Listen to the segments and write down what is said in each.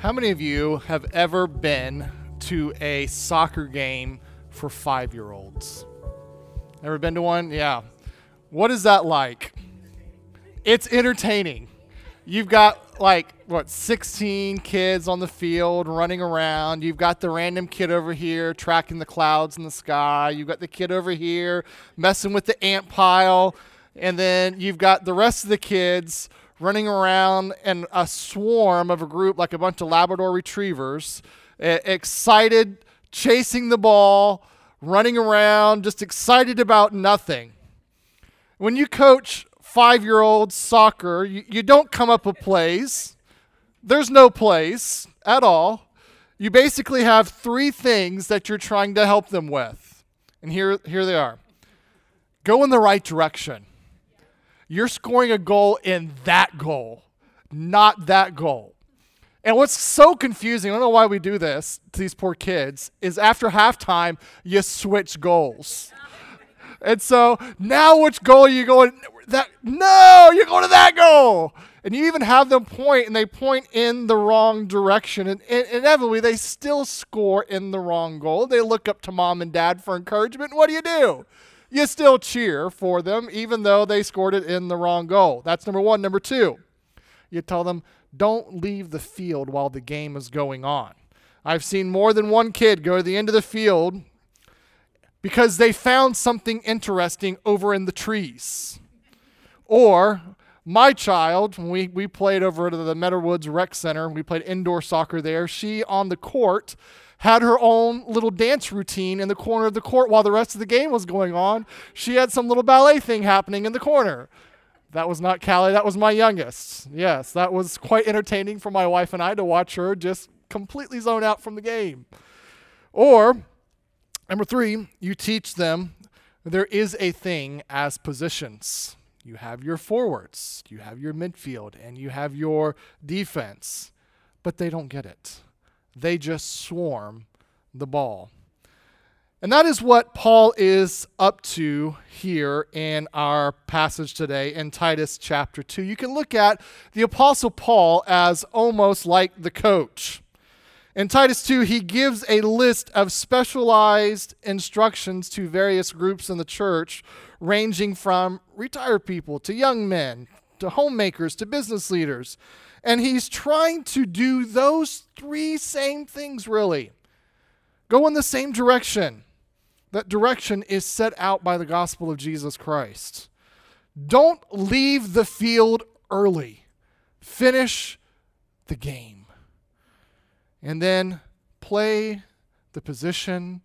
How many of you have ever been to a soccer game for five year olds? Ever been to one? Yeah. What is that like? It's entertaining. You've got like, what, 16 kids on the field running around. You've got the random kid over here tracking the clouds in the sky. You've got the kid over here messing with the ant pile. And then you've got the rest of the kids running around in a swarm of a group like a bunch of Labrador retrievers, excited, chasing the ball, running around, just excited about nothing. When you coach five year old soccer, you, you don't come up with plays. There's no plays at all. You basically have three things that you're trying to help them with. And here, here they are go in the right direction you're scoring a goal in that goal, not that goal. And what's so confusing, I don't know why we do this to these poor kids, is after halftime, you switch goals. And so now which goal are you going that no, you're going to that goal. And you even have them point and they point in the wrong direction. And, and inevitably they still score in the wrong goal. They look up to mom and dad for encouragement. What do you do? You still cheer for them, even though they scored it in the wrong goal. That's number one. Number two, you tell them, don't leave the field while the game is going on. I've seen more than one kid go to the end of the field because they found something interesting over in the trees. Or my child, we, we played over at the Meadowwoods Rec Center, we played indoor soccer there. She on the court had her own little dance routine in the corner of the court while the rest of the game was going on. She had some little ballet thing happening in the corner. That was not Callie, that was my youngest. Yes, that was quite entertaining for my wife and I to watch her just completely zone out from the game. Or, number three, you teach them there is a thing as positions. You have your forwards, you have your midfield, and you have your defense, but they don't get it they just swarm the ball. And that is what Paul is up to here in our passage today in Titus chapter 2. You can look at the Apostle Paul as almost like the coach. In Titus 2, he gives a list of specialized instructions to various groups in the church, ranging from retired people to young men to homemakers to business leaders. And he's trying to do those three same things, really. Go in the same direction. That direction is set out by the gospel of Jesus Christ. Don't leave the field early, finish the game. And then play the position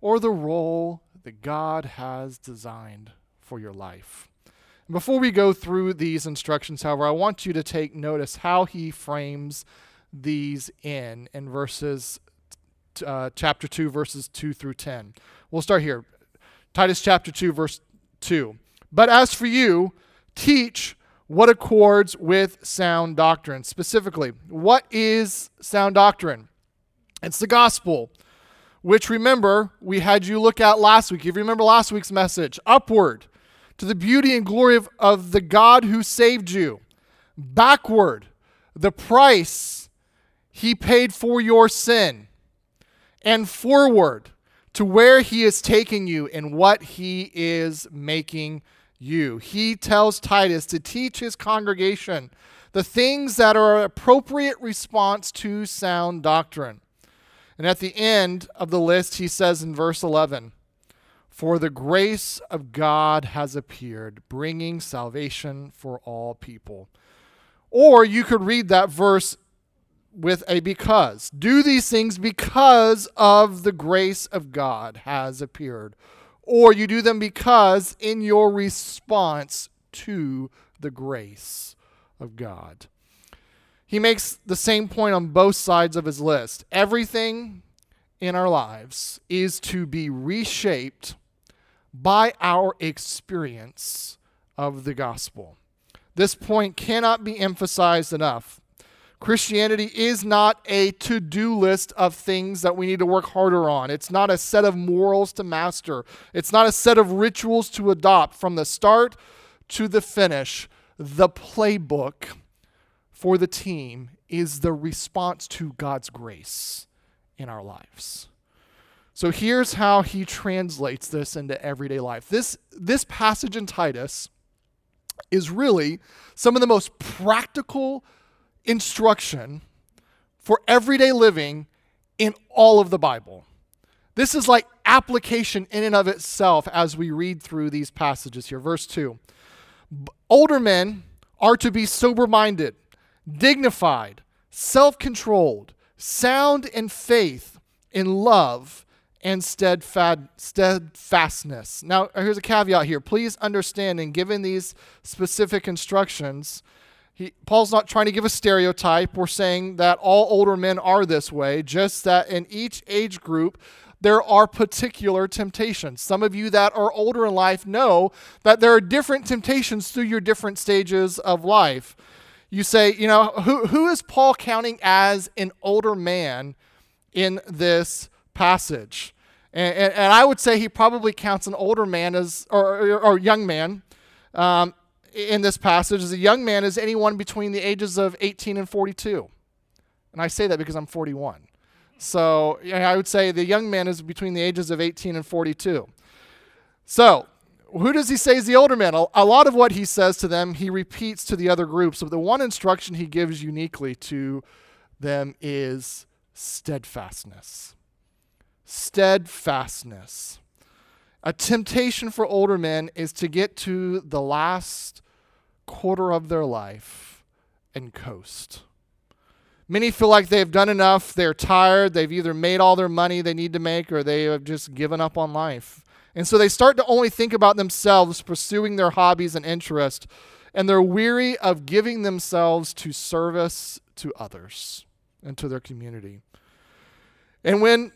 or the role that God has designed for your life. Before we go through these instructions, however, I want you to take notice how he frames these in in verses uh, chapter 2 verses 2 through 10. We'll start here. Titus chapter 2 verse 2. But as for you, teach what accords with sound doctrine. Specifically, what is sound doctrine? It's the gospel, which remember we had you look at last week. If you remember last week's message, upward to the beauty and glory of, of the God who saved you. Backward, the price he paid for your sin. And forward to where he is taking you and what he is making you. He tells Titus to teach his congregation the things that are an appropriate response to sound doctrine. And at the end of the list, he says in verse 11, for the grace of God has appeared, bringing salvation for all people. Or you could read that verse with a because. Do these things because of the grace of God has appeared. Or you do them because in your response to the grace of God. He makes the same point on both sides of his list. Everything in our lives is to be reshaped by our experience of the gospel. This point cannot be emphasized enough. Christianity is not a to do list of things that we need to work harder on. It's not a set of morals to master. It's not a set of rituals to adopt from the start to the finish. The playbook for the team is the response to God's grace in our lives. So here's how he translates this into everyday life. This, this passage in Titus is really some of the most practical instruction for everyday living in all of the Bible. This is like application in and of itself as we read through these passages here. Verse 2 Older men are to be sober minded, dignified, self controlled, sound in faith, in love, and steadfastness. Now, here's a caveat here. Please understand, in giving these specific instructions, he, Paul's not trying to give a stereotype We're saying that all older men are this way, just that in each age group, there are particular temptations. Some of you that are older in life know that there are different temptations through your different stages of life. You say, you know, who, who is Paul counting as an older man in this passage? And, and, and I would say he probably counts an older man as, or, or, or young man um, in this passage as a young man is anyone between the ages of 18 and 42. And I say that because I'm 41. So I would say the young man is between the ages of 18 and 42. So who does he say is the older man? A lot of what he says to them, he repeats to the other groups. But the one instruction he gives uniquely to them is steadfastness. Steadfastness. A temptation for older men is to get to the last quarter of their life and coast. Many feel like they've done enough. They're tired. They've either made all their money they need to make or they have just given up on life. And so they start to only think about themselves, pursuing their hobbies and interests, and they're weary of giving themselves to service to others and to their community. And when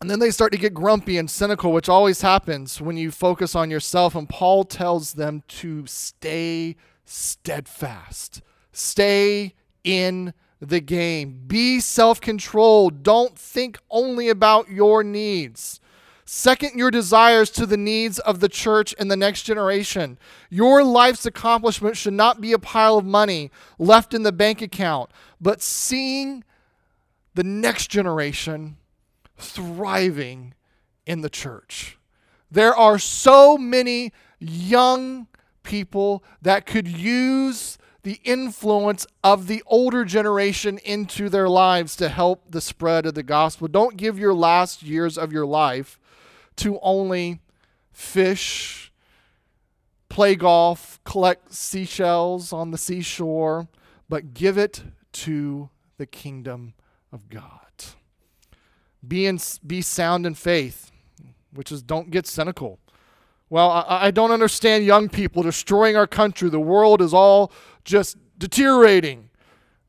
and then they start to get grumpy and cynical, which always happens when you focus on yourself. And Paul tells them to stay steadfast, stay in the game. Be self controlled. Don't think only about your needs. Second your desires to the needs of the church and the next generation. Your life's accomplishment should not be a pile of money left in the bank account, but seeing the next generation thriving in the church. There are so many young people that could use the influence of the older generation into their lives to help the spread of the gospel. Don't give your last years of your life to only fish, play golf, collect seashells on the seashore, but give it to the kingdom of God. Be, in, be sound in faith, which is don't get cynical. Well, I, I don't understand young people destroying our country. The world is all just deteriorating.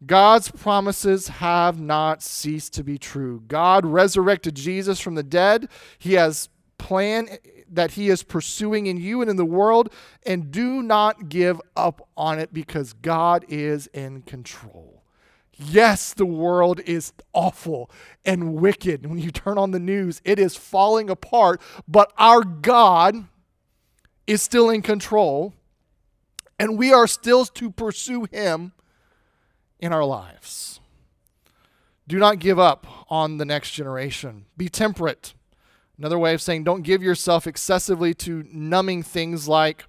God's promises have not ceased to be true. God resurrected Jesus from the dead. He has plan eh, that he is pursuing in you and in the world and do not give up on it because God is in control. Yes, the world is awful and wicked. When you turn on the news, it is falling apart, but our God is still in control, and we are still to pursue Him in our lives. Do not give up on the next generation. Be temperate. Another way of saying don't give yourself excessively to numbing things like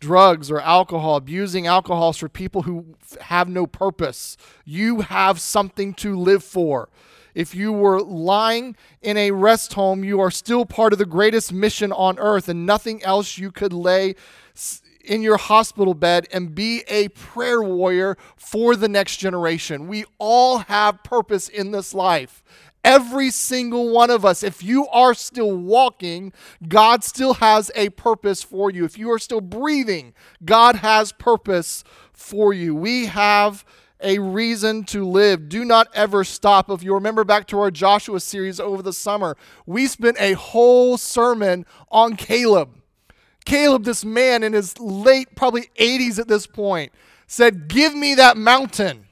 drugs or alcohol, abusing alcohol for people who have no purpose. You have something to live for. If you were lying in a rest home, you are still part of the greatest mission on earth, and nothing else you could lay in your hospital bed and be a prayer warrior for the next generation. We all have purpose in this life. Every single one of us, if you are still walking, God still has a purpose for you. If you are still breathing, God has purpose for you. We have a reason to live. Do not ever stop. If you remember back to our Joshua series over the summer, we spent a whole sermon on Caleb. Caleb, this man in his late, probably 80s at this point, said, Give me that mountain.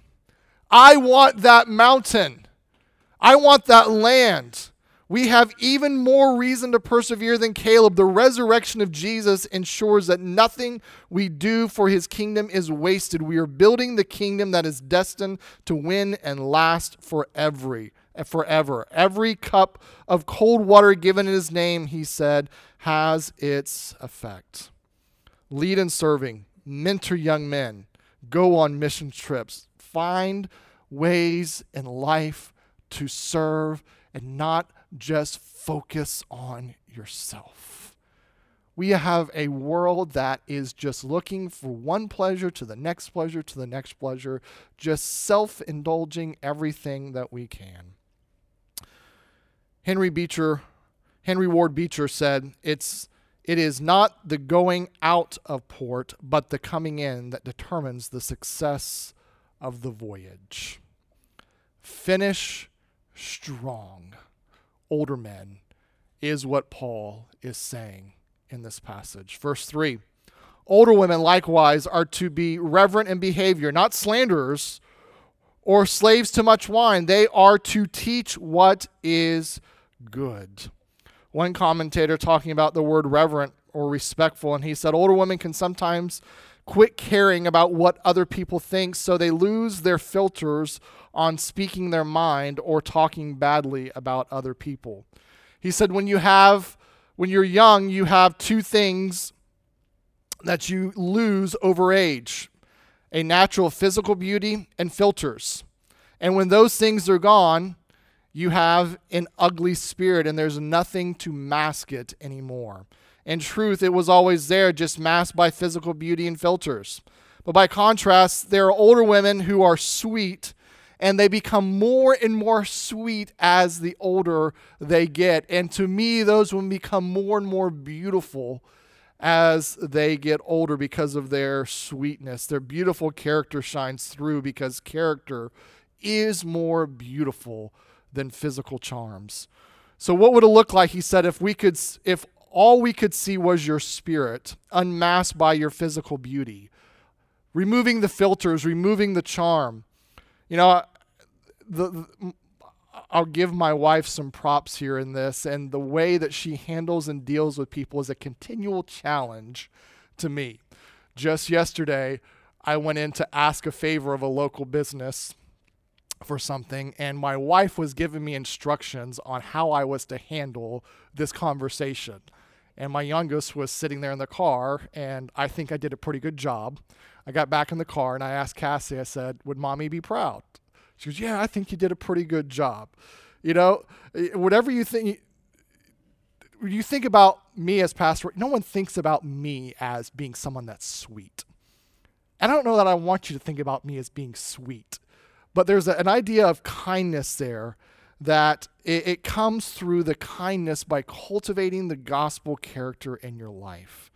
I want that mountain. I want that land. we have even more reason to persevere than Caleb. The resurrection of Jesus ensures that nothing we do for his kingdom is wasted. We are building the kingdom that is destined to win and last forever. Forever. Every cup of cold water given in his name, he said, has its effect. Lead in serving, mentor young men, go on mission trips, find ways in life to serve and not just focus on yourself. We have a world that is just looking for one pleasure to the next pleasure to the next pleasure, just self indulging everything that we can. Henry Beecher, Henry Ward Beecher said, "It's it is not the going out of port, but the coming in that determines the success of the voyage. Finish strong, older men, is what Paul is saying in this passage. Verse 3 Older women likewise are to be reverent in behavior, not slanderers or slaves to much wine. They are to teach what is good. One commentator talking about the word reverent or respectful, and he said older women can sometimes quit caring about what other people think, so they lose their filters on speaking their mind or talking badly about other people. He said, when you have, when you're young, you have two things that you lose over age a natural physical beauty and filters. And when those things are gone, you have an ugly spirit and there's nothing to mask it anymore. In truth, it was always there, just masked by physical beauty and filters. But by contrast, there are older women who are sweet and they become more and more sweet as the older they get. And to me, those women become more and more beautiful as they get older because of their sweetness. Their beautiful character shines through because character is more beautiful than physical charms. So what would it look like he said if we could if all we could see was your spirit unmasked by your physical beauty? Removing the filters, removing the charm. You know, the, the I'll give my wife some props here in this, and the way that she handles and deals with people is a continual challenge to me. Just yesterday, I went in to ask a favor of a local business for something, and my wife was giving me instructions on how I was to handle this conversation. And my youngest was sitting there in the car, and I think I did a pretty good job. I got back in the car and I asked Cassie, I said, Would mommy be proud? She goes, Yeah, I think you did a pretty good job. You know, eh, whatever you think, you think about me as pastor, no one thinks about me as being someone that's sweet. And I don't know that I want you to think about me as being sweet. But there's a, an idea of kindness there that it, it comes through the kindness by cultivating the gospel character in your life.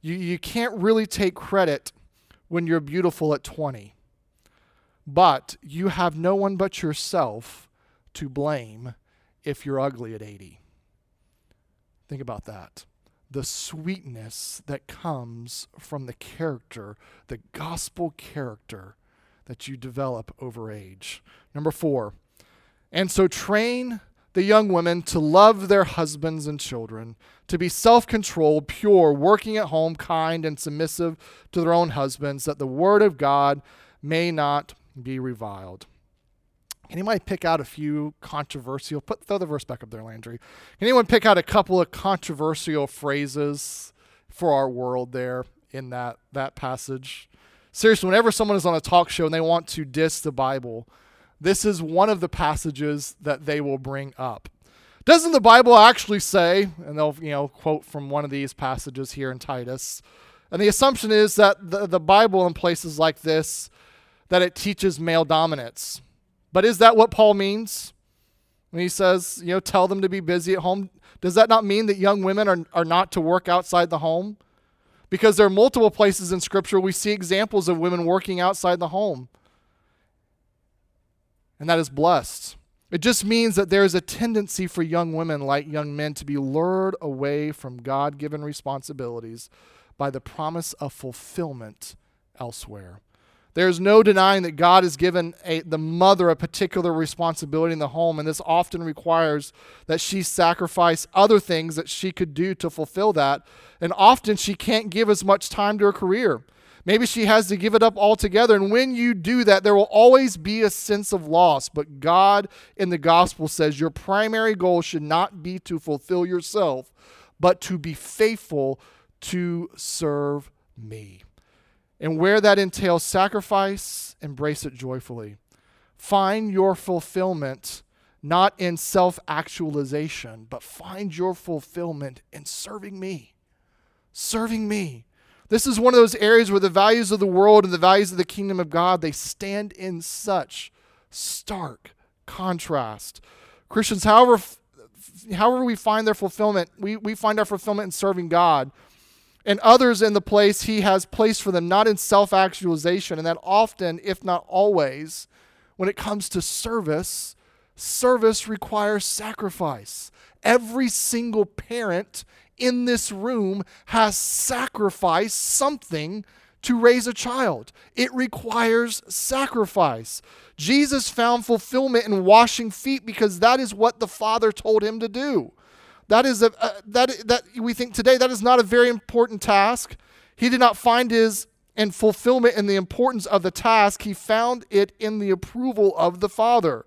You, you can't really take credit when you're beautiful at 20, but you have no one but yourself to blame if you're ugly at 80. Think about that. The sweetness that comes from the character, the gospel character that you develop over age. Number four, and so train the young women to love their husbands and children, to be self controlled, pure, working at home, kind, and submissive to their own husbands, that the word of God may not be reviled. Can anyone pick out a few controversial? Put throw the verse back up there, Landry. Can anyone pick out a couple of controversial phrases for our world there in that that passage? Seriously, whenever someone is on a talk show and they want to diss the Bible, this is one of the passages that they will bring up. Doesn't the Bible actually say, and they'll you know quote from one of these passages here in Titus, and the assumption is that the, the Bible in places like this that it teaches male dominance. But is that what Paul means? When he says, you know, tell them to be busy at home, does that not mean that young women are, are not to work outside the home? Because there are multiple places in Scripture we see examples of women working outside the home. And that is blessed. It just means that there is a tendency for young women, like young men, to be lured away from God given responsibilities by the promise of fulfillment elsewhere. There's no denying that God has given a, the mother a particular responsibility in the home, and this often requires that she sacrifice other things that she could do to fulfill that. And often she can't give as much time to her career. Maybe she has to give it up altogether. And when you do that, there will always be a sense of loss. But God in the gospel says your primary goal should not be to fulfill yourself, but to be faithful to serve me. And where that entails sacrifice, embrace it joyfully. Find your fulfillment not in self actualization, but find your fulfillment in serving me. Serving me. This is one of those areas where the values of the world and the values of the kingdom of God, they stand in such stark contrast. Christians, however, however we find their fulfillment, we, we find our fulfillment in serving God and others in the place he has placed for them, not in self actualization. And that often, if not always, when it comes to service, service requires sacrifice. Every single parent in this room has sacrificed something to raise a child. It requires sacrifice. Jesus found fulfillment in washing feet because that is what the Father told him to do. That is a, uh, that that we think today that is not a very important task. He did not find his and fulfillment in the importance of the task. He found it in the approval of the Father.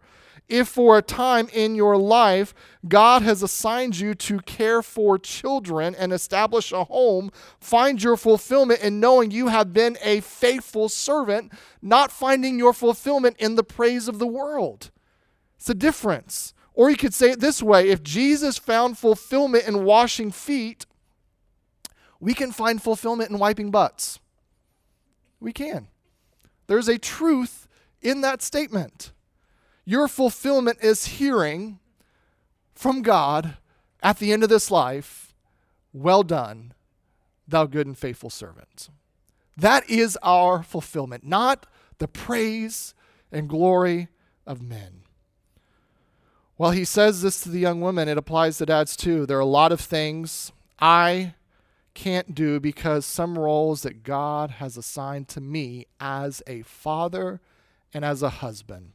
If for a time in your life God has assigned you to care for children and establish a home, find your fulfillment in knowing you have been a faithful servant, not finding your fulfillment in the praise of the world. It's a difference. Or you could say it this way if Jesus found fulfillment in washing feet, we can find fulfillment in wiping butts. We can. There's a truth in that statement. Your fulfillment is hearing from God at the end of this life, Well done, thou good and faithful servant. That is our fulfillment, not the praise and glory of men. While he says this to the young woman, it applies to dads too. There are a lot of things I can't do because some roles that God has assigned to me as a father and as a husband.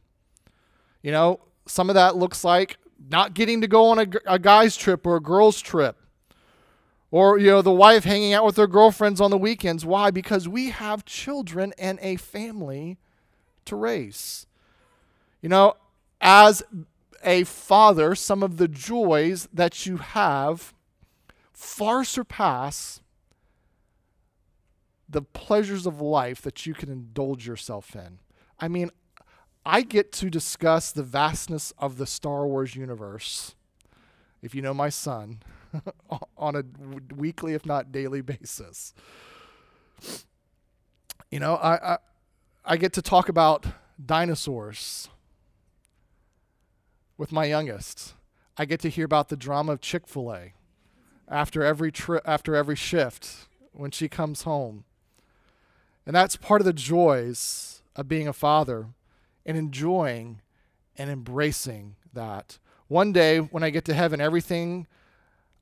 You know, some of that looks like not getting to go on a, a guy's trip or a girl's trip. Or, you know, the wife hanging out with her girlfriends on the weekends. Why? Because we have children and a family to raise. You know, as a father, some of the joys that you have far surpass the pleasures of life that you can indulge yourself in. I mean, I get to discuss the vastness of the Star Wars universe, if you know my son, on a weekly, if not daily basis. You know, I, I, I get to talk about dinosaurs with my youngest. I get to hear about the drama of Chick fil A after every after every shift when she comes home. And that's part of the joys of being a father and enjoying and embracing that. One day when I get to heaven, everything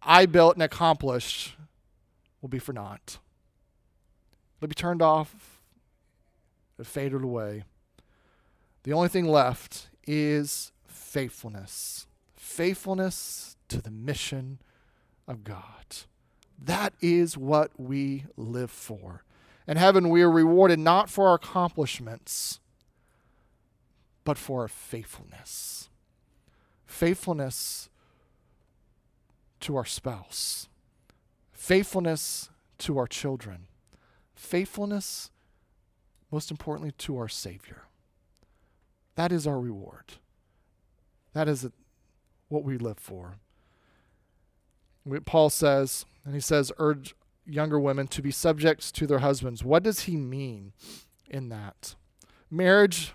I built and accomplished will be for naught. It'll be turned off, it faded away. The only thing left is faithfulness. Faithfulness to the mission of God. That is what we live for. In heaven, we are rewarded not for our accomplishments, but for our faithfulness. Faithfulness to our spouse, faithfulness to our children, faithfulness, most importantly, to our Savior. That is our reward. That is what we live for. Paul says, and he says, urge younger women to be subjects to their husbands. What does he mean in that? Marriage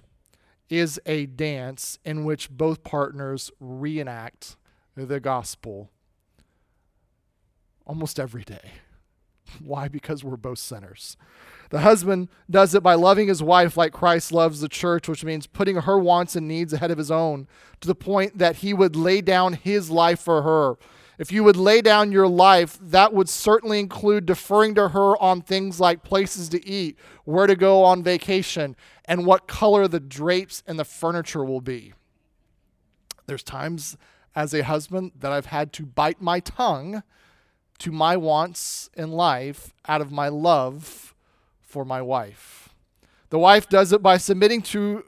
is a dance in which both partners reenact the gospel almost every day. Why? Because we're both sinners. The husband does it by loving his wife like Christ loves the church, which means putting her wants and needs ahead of his own to the point that he would lay down his life for her. If you would lay down your life, that would certainly include deferring to her on things like places to eat, where to go on vacation, and what color the drapes and the furniture will be. There's times as a husband that I've had to bite my tongue to my wants in life out of my love for my wife. The wife does it by submitting to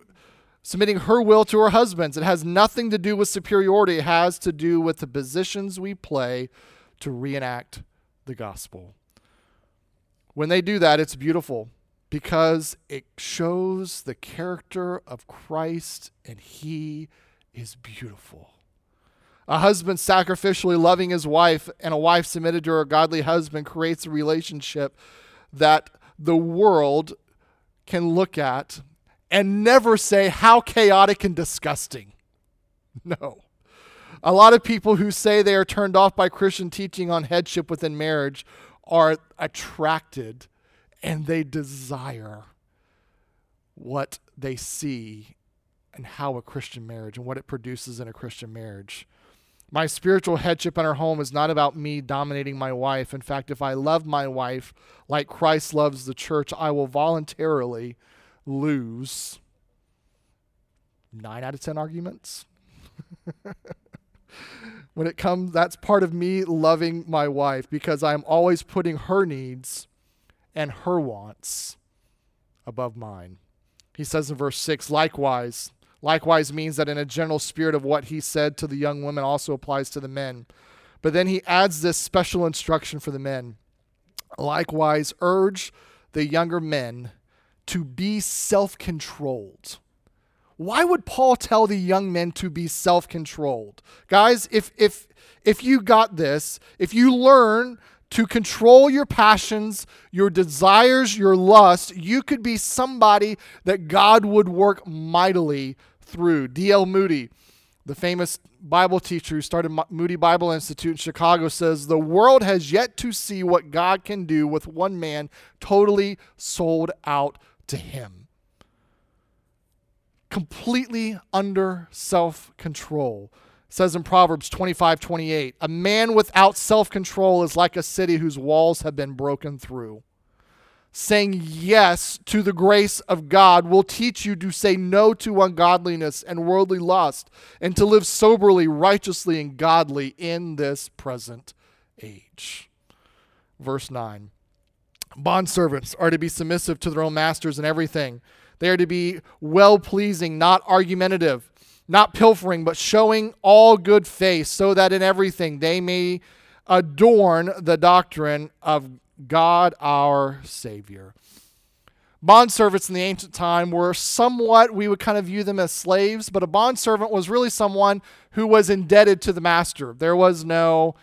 submitting her will to her husband's. It has nothing to do with superiority, it has to do with the positions we play to reenact the gospel. When they do that, it's beautiful because it shows the character of Christ and he is beautiful. A husband sacrificially loving his wife and a wife submitted to her godly husband creates a relationship that the world can look at and never say how chaotic and disgusting. No. A lot of people who say they are turned off by Christian teaching on headship within marriage are attracted and they desire what they see and how a Christian marriage and what it produces in a Christian marriage. My spiritual headship in our home is not about me dominating my wife. In fact, if I love my wife like Christ loves the church, I will voluntarily lose nine out of 10 arguments. when it comes, that's part of me loving my wife because I'm always putting her needs and her wants above mine. He says in verse 6 likewise, likewise means that in a general spirit of what he said to the young women also applies to the men. But then he adds this special instruction for the men. Likewise, urge the younger men to be self controlled. Why would Paul tell the young men to be self controlled? Guys, if, if, if you got this, if you learn to control your passions, your desires, your lust, you could be somebody that God would work mightily through. D.L. Moody, the famous Bible teacher who started Moody Bible Institute in Chicago, says the world has yet to see what God can do with one man totally sold out to Him. Completely under self control. Says in Proverbs 25 28, a man without self control is like a city whose walls have been broken through. Saying yes to the grace of God will teach you to say no to ungodliness and worldly lust and to live soberly, righteously, and godly in this present age. Verse 9 Bondservants are to be submissive to their own masters in everything. They are to be well pleasing, not argumentative, not pilfering, but showing all good faith, so that in everything they may adorn the doctrine of God our Savior. Bondservants in the ancient time were somewhat, we would kind of view them as slaves, but a bondservant was really someone who was indebted to the master. There was no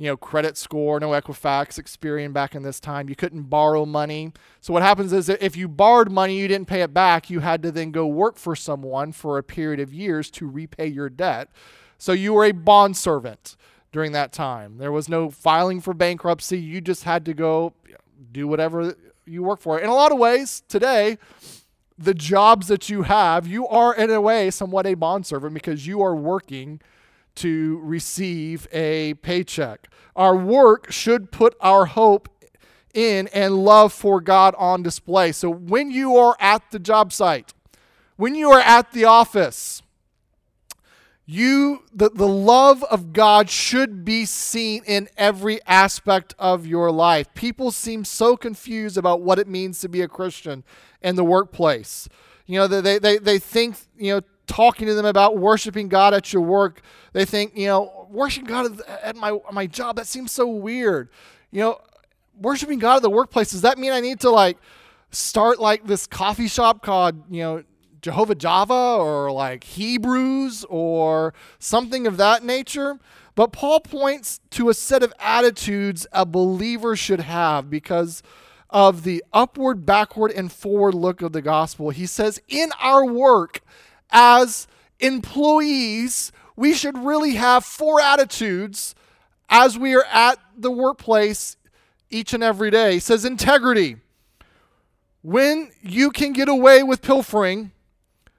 you know, credit score, no Equifax, Experian back in this time. You couldn't borrow money. So what happens is that if you borrowed money, you didn't pay it back, you had to then go work for someone for a period of years to repay your debt. So you were a bond servant during that time. There was no filing for bankruptcy. You just had to go do whatever you work for. In a lot of ways, today, the jobs that you have, you are in a way somewhat a bond servant because you are working to receive a paycheck. Our work should put our hope in and love for God on display. So when you are at the job site, when you are at the office, you the, the love of God should be seen in every aspect of your life. People seem so confused about what it means to be a Christian in the workplace. You know, they, they, they think, you know, talking to them about worshiping God at your work, they think, you know, worshiping God at my, my job, that seems so weird. You know, worshiping God at the workplace, does that mean I need to like start like this coffee shop called, you know, Jehovah Java or like Hebrews or something of that nature? But Paul points to a set of attitudes a believer should have because of the upward, backward, and forward look of the gospel. He says, in our work, as employees, we should really have four attitudes as we are at the workplace each and every day. He says integrity. When you can get away with pilfering,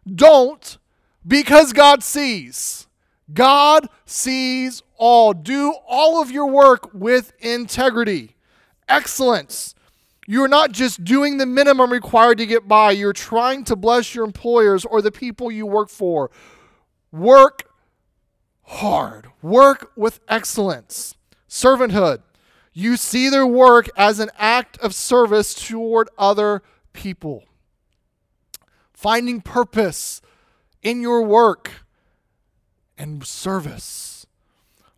don't because God sees. God sees all. Do all of your work with integrity, excellence. You're not just doing the minimum required to get by, you're trying to bless your employers or the people you work for. Work hard, work with excellence. Servanthood. You see their work as an act of service toward other people. Finding purpose in your work and service.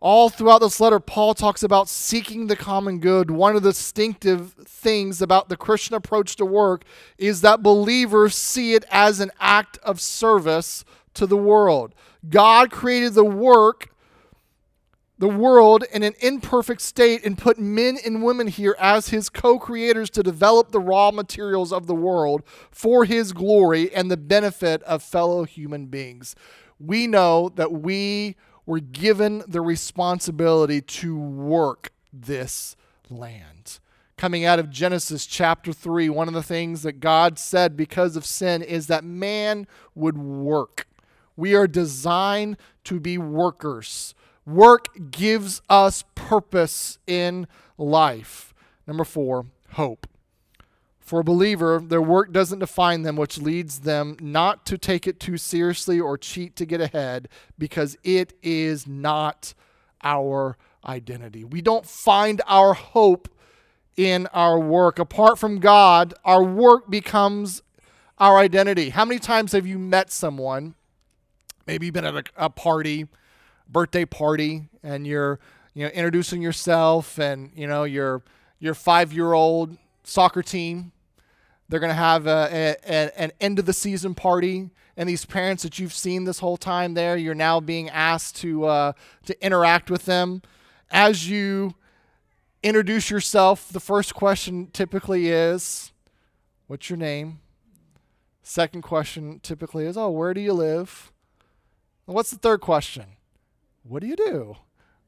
All throughout this letter, Paul talks about seeking the common good. One of the distinctive things about the Christian approach to work is that believers see it as an act of service to the world. God created the work the world in an imperfect state and put men and women here as his co creators to develop the raw materials of the world for his glory and the benefit of fellow human beings. We know that we were given the responsibility to work this land. Coming out of Genesis chapter 3, one of the things that God said because of sin is that man would work. We are designed to be workers. Work gives us purpose in life. Number four, hope. For a believer, their work doesn't define them, which leads them not to take it too seriously or cheat to get ahead because it is not our identity. We don't find our hope in our work. Apart from God, our work becomes our identity. How many times have you met someone? Maybe you've been at a, a party birthday party and you're you know introducing yourself and you know your your five year old soccer team they're going to have a, a, an end of the season party. And these parents that you've seen this whole time there you're now being asked to uh, to interact with them. As you introduce yourself the first question typically is what's your name? Second question typically is oh where do you live? What's the third question what do you do?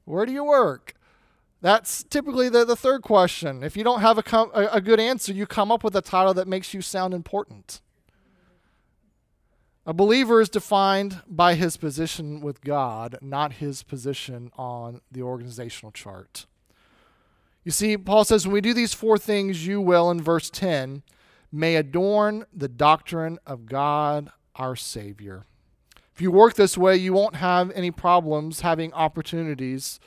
Where do you work? That's typically the, the third question. If you don't have a, com- a, a good answer, you come up with a title that makes you sound important. A believer is defined by his position with God, not his position on the organizational chart. You see, Paul says, when we do these four things, you will, in verse 10, may adorn the doctrine of God our Savior. If you work this way, you won't have any problems having opportunities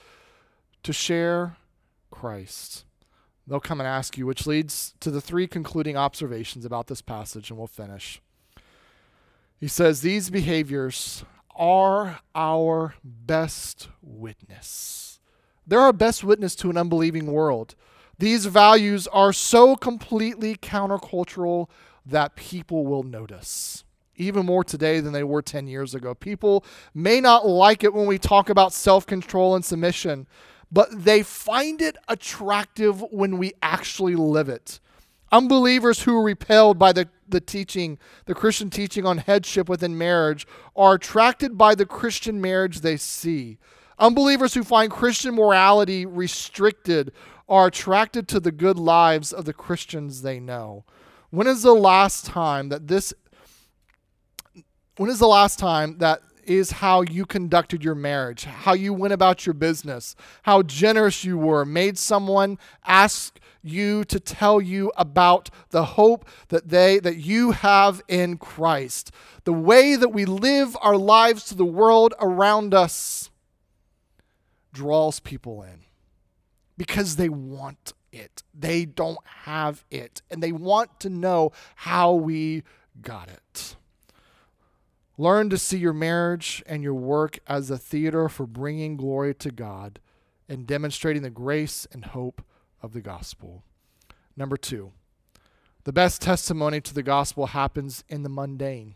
to share Christ. They'll come and ask you, which leads to the three concluding observations about this passage, and we'll finish. He says, These behaviors are our best witness. They're our best witness to an unbelieving world. These values are so completely countercultural that people will notice even more today than they were 10 years ago. People may not like it when we talk about self control and submission, but they find it attractive when we actually live it. Unbelievers who are repelled by the, the teaching, the Christian teaching on headship within marriage, are attracted by the Christian marriage they see. Unbelievers who find Christian morality restricted are attracted to the good lives of the Christians they know. When is the last time that this when is the last time that is how you conducted your marriage, how you went about your business, how generous you were, made someone ask you to tell you about the hope that they that you have in Christ. The way that we live our lives to the world around us draws people in because they want it. They don't have it and they want to know how we got it. Learn to see your marriage and your work as a theater for bringing glory to God and demonstrating the grace and hope of the gospel. Number two, the best testimony to the gospel happens in the mundane.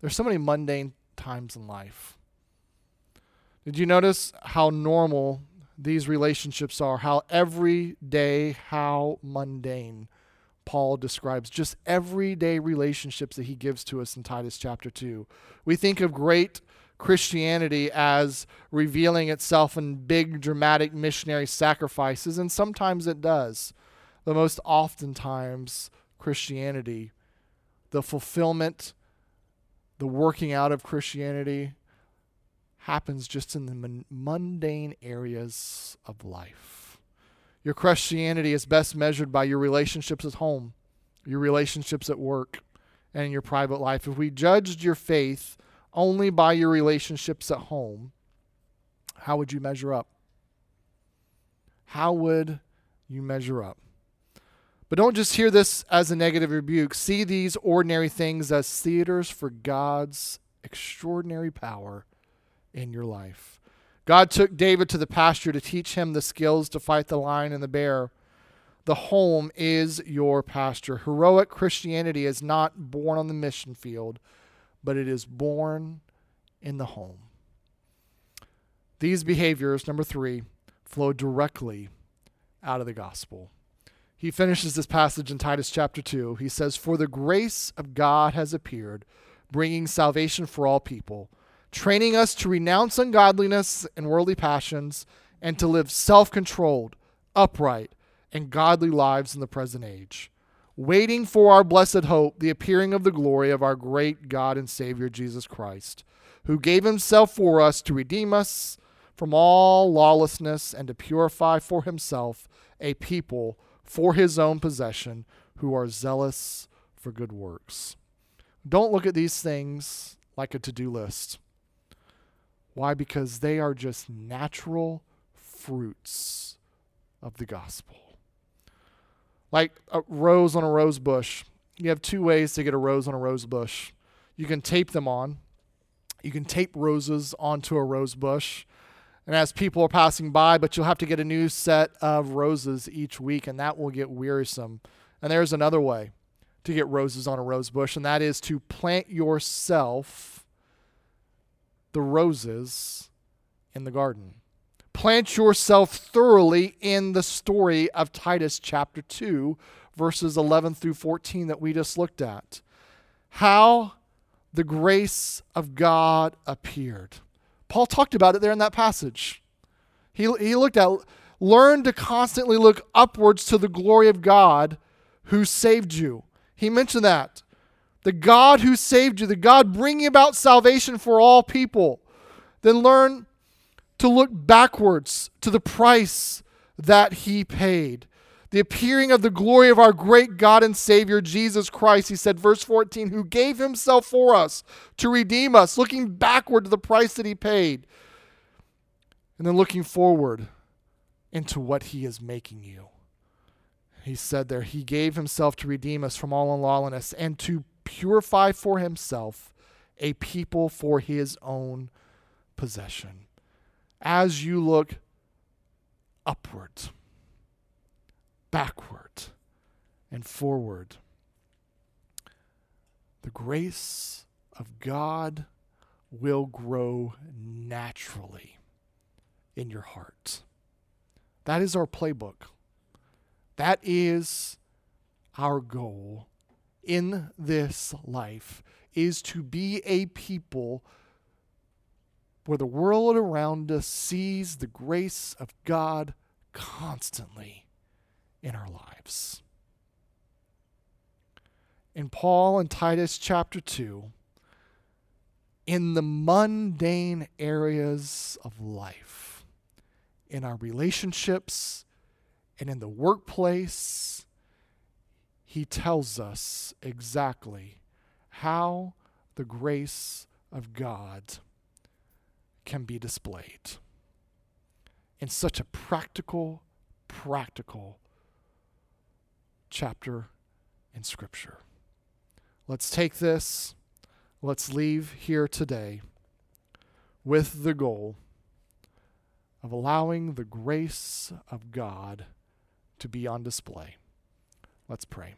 There's so many mundane times in life. Did you notice how normal these relationships are? How everyday, how mundane Paul describes just everyday relationships that he gives to us in Titus chapter 2. We think of great Christianity as revealing itself in big, dramatic missionary sacrifices, and sometimes it does. But most oftentimes, Christianity, the fulfillment, the working out of Christianity happens just in the mundane areas of life. Your Christianity is best measured by your relationships at home, your relationships at work, and your private life. If we judged your faith only by your relationships at home, how would you measure up? How would you measure up? But don't just hear this as a negative rebuke. See these ordinary things as theaters for God's extraordinary power in your life. God took David to the pasture to teach him the skills to fight the lion and the bear. The home is your pasture. Heroic Christianity is not born on the mission field, but it is born in the home. These behaviors, number three, flow directly out of the gospel. He finishes this passage in Titus chapter 2. He says, For the grace of God has appeared, bringing salvation for all people, training us to renounce ungodliness and worldly passions, and to live self controlled, upright, and godly lives in the present age, waiting for our blessed hope, the appearing of the glory of our great God and Savior Jesus Christ, who gave himself for us to redeem us from all lawlessness and to purify for himself a people for his own possession who are zealous for good works. Don't look at these things like a to do list. Why? Because they are just natural fruits of the gospel. Like a rose on a rose bush. You have two ways to get a rose on a rose bush. You can tape them on. You can tape roses onto a rose bush and as people are passing by, but you'll have to get a new set of roses each week, and that will get wearisome. And there's another way to get roses on a rose bush, and that is to plant yourself the roses in the garden. Plant yourself thoroughly in the story of Titus chapter 2, verses 11 through 14 that we just looked at. How the grace of God appeared. Paul talked about it there in that passage. He, he looked at, learn to constantly look upwards to the glory of God who saved you. He mentioned that. The God who saved you, the God bringing about salvation for all people. Then learn to look backwards to the price that he paid the appearing of the glory of our great God and Savior Jesus Christ. He said, verse 14, who gave himself for us to redeem us, looking backward to the price that he paid, and then looking forward into what he is making you. He said there, he gave himself to redeem us from all unlawfulness and to purify for himself a people for his own possession. As you look upwards, backward and forward. The grace of God will grow naturally in your heart. That is our playbook. That is our goal in this life is to be a people where the world around us sees the grace of God constantly in our lives. In Paul and Titus chapter 2, in the mundane areas of life, in our relationships and in the workplace, he tells us exactly how the grace of God can be displayed in such a practical, practical chapter in Scripture. Let's take this, let's leave here today with the goal of allowing the grace of God to be on display. Let's pray.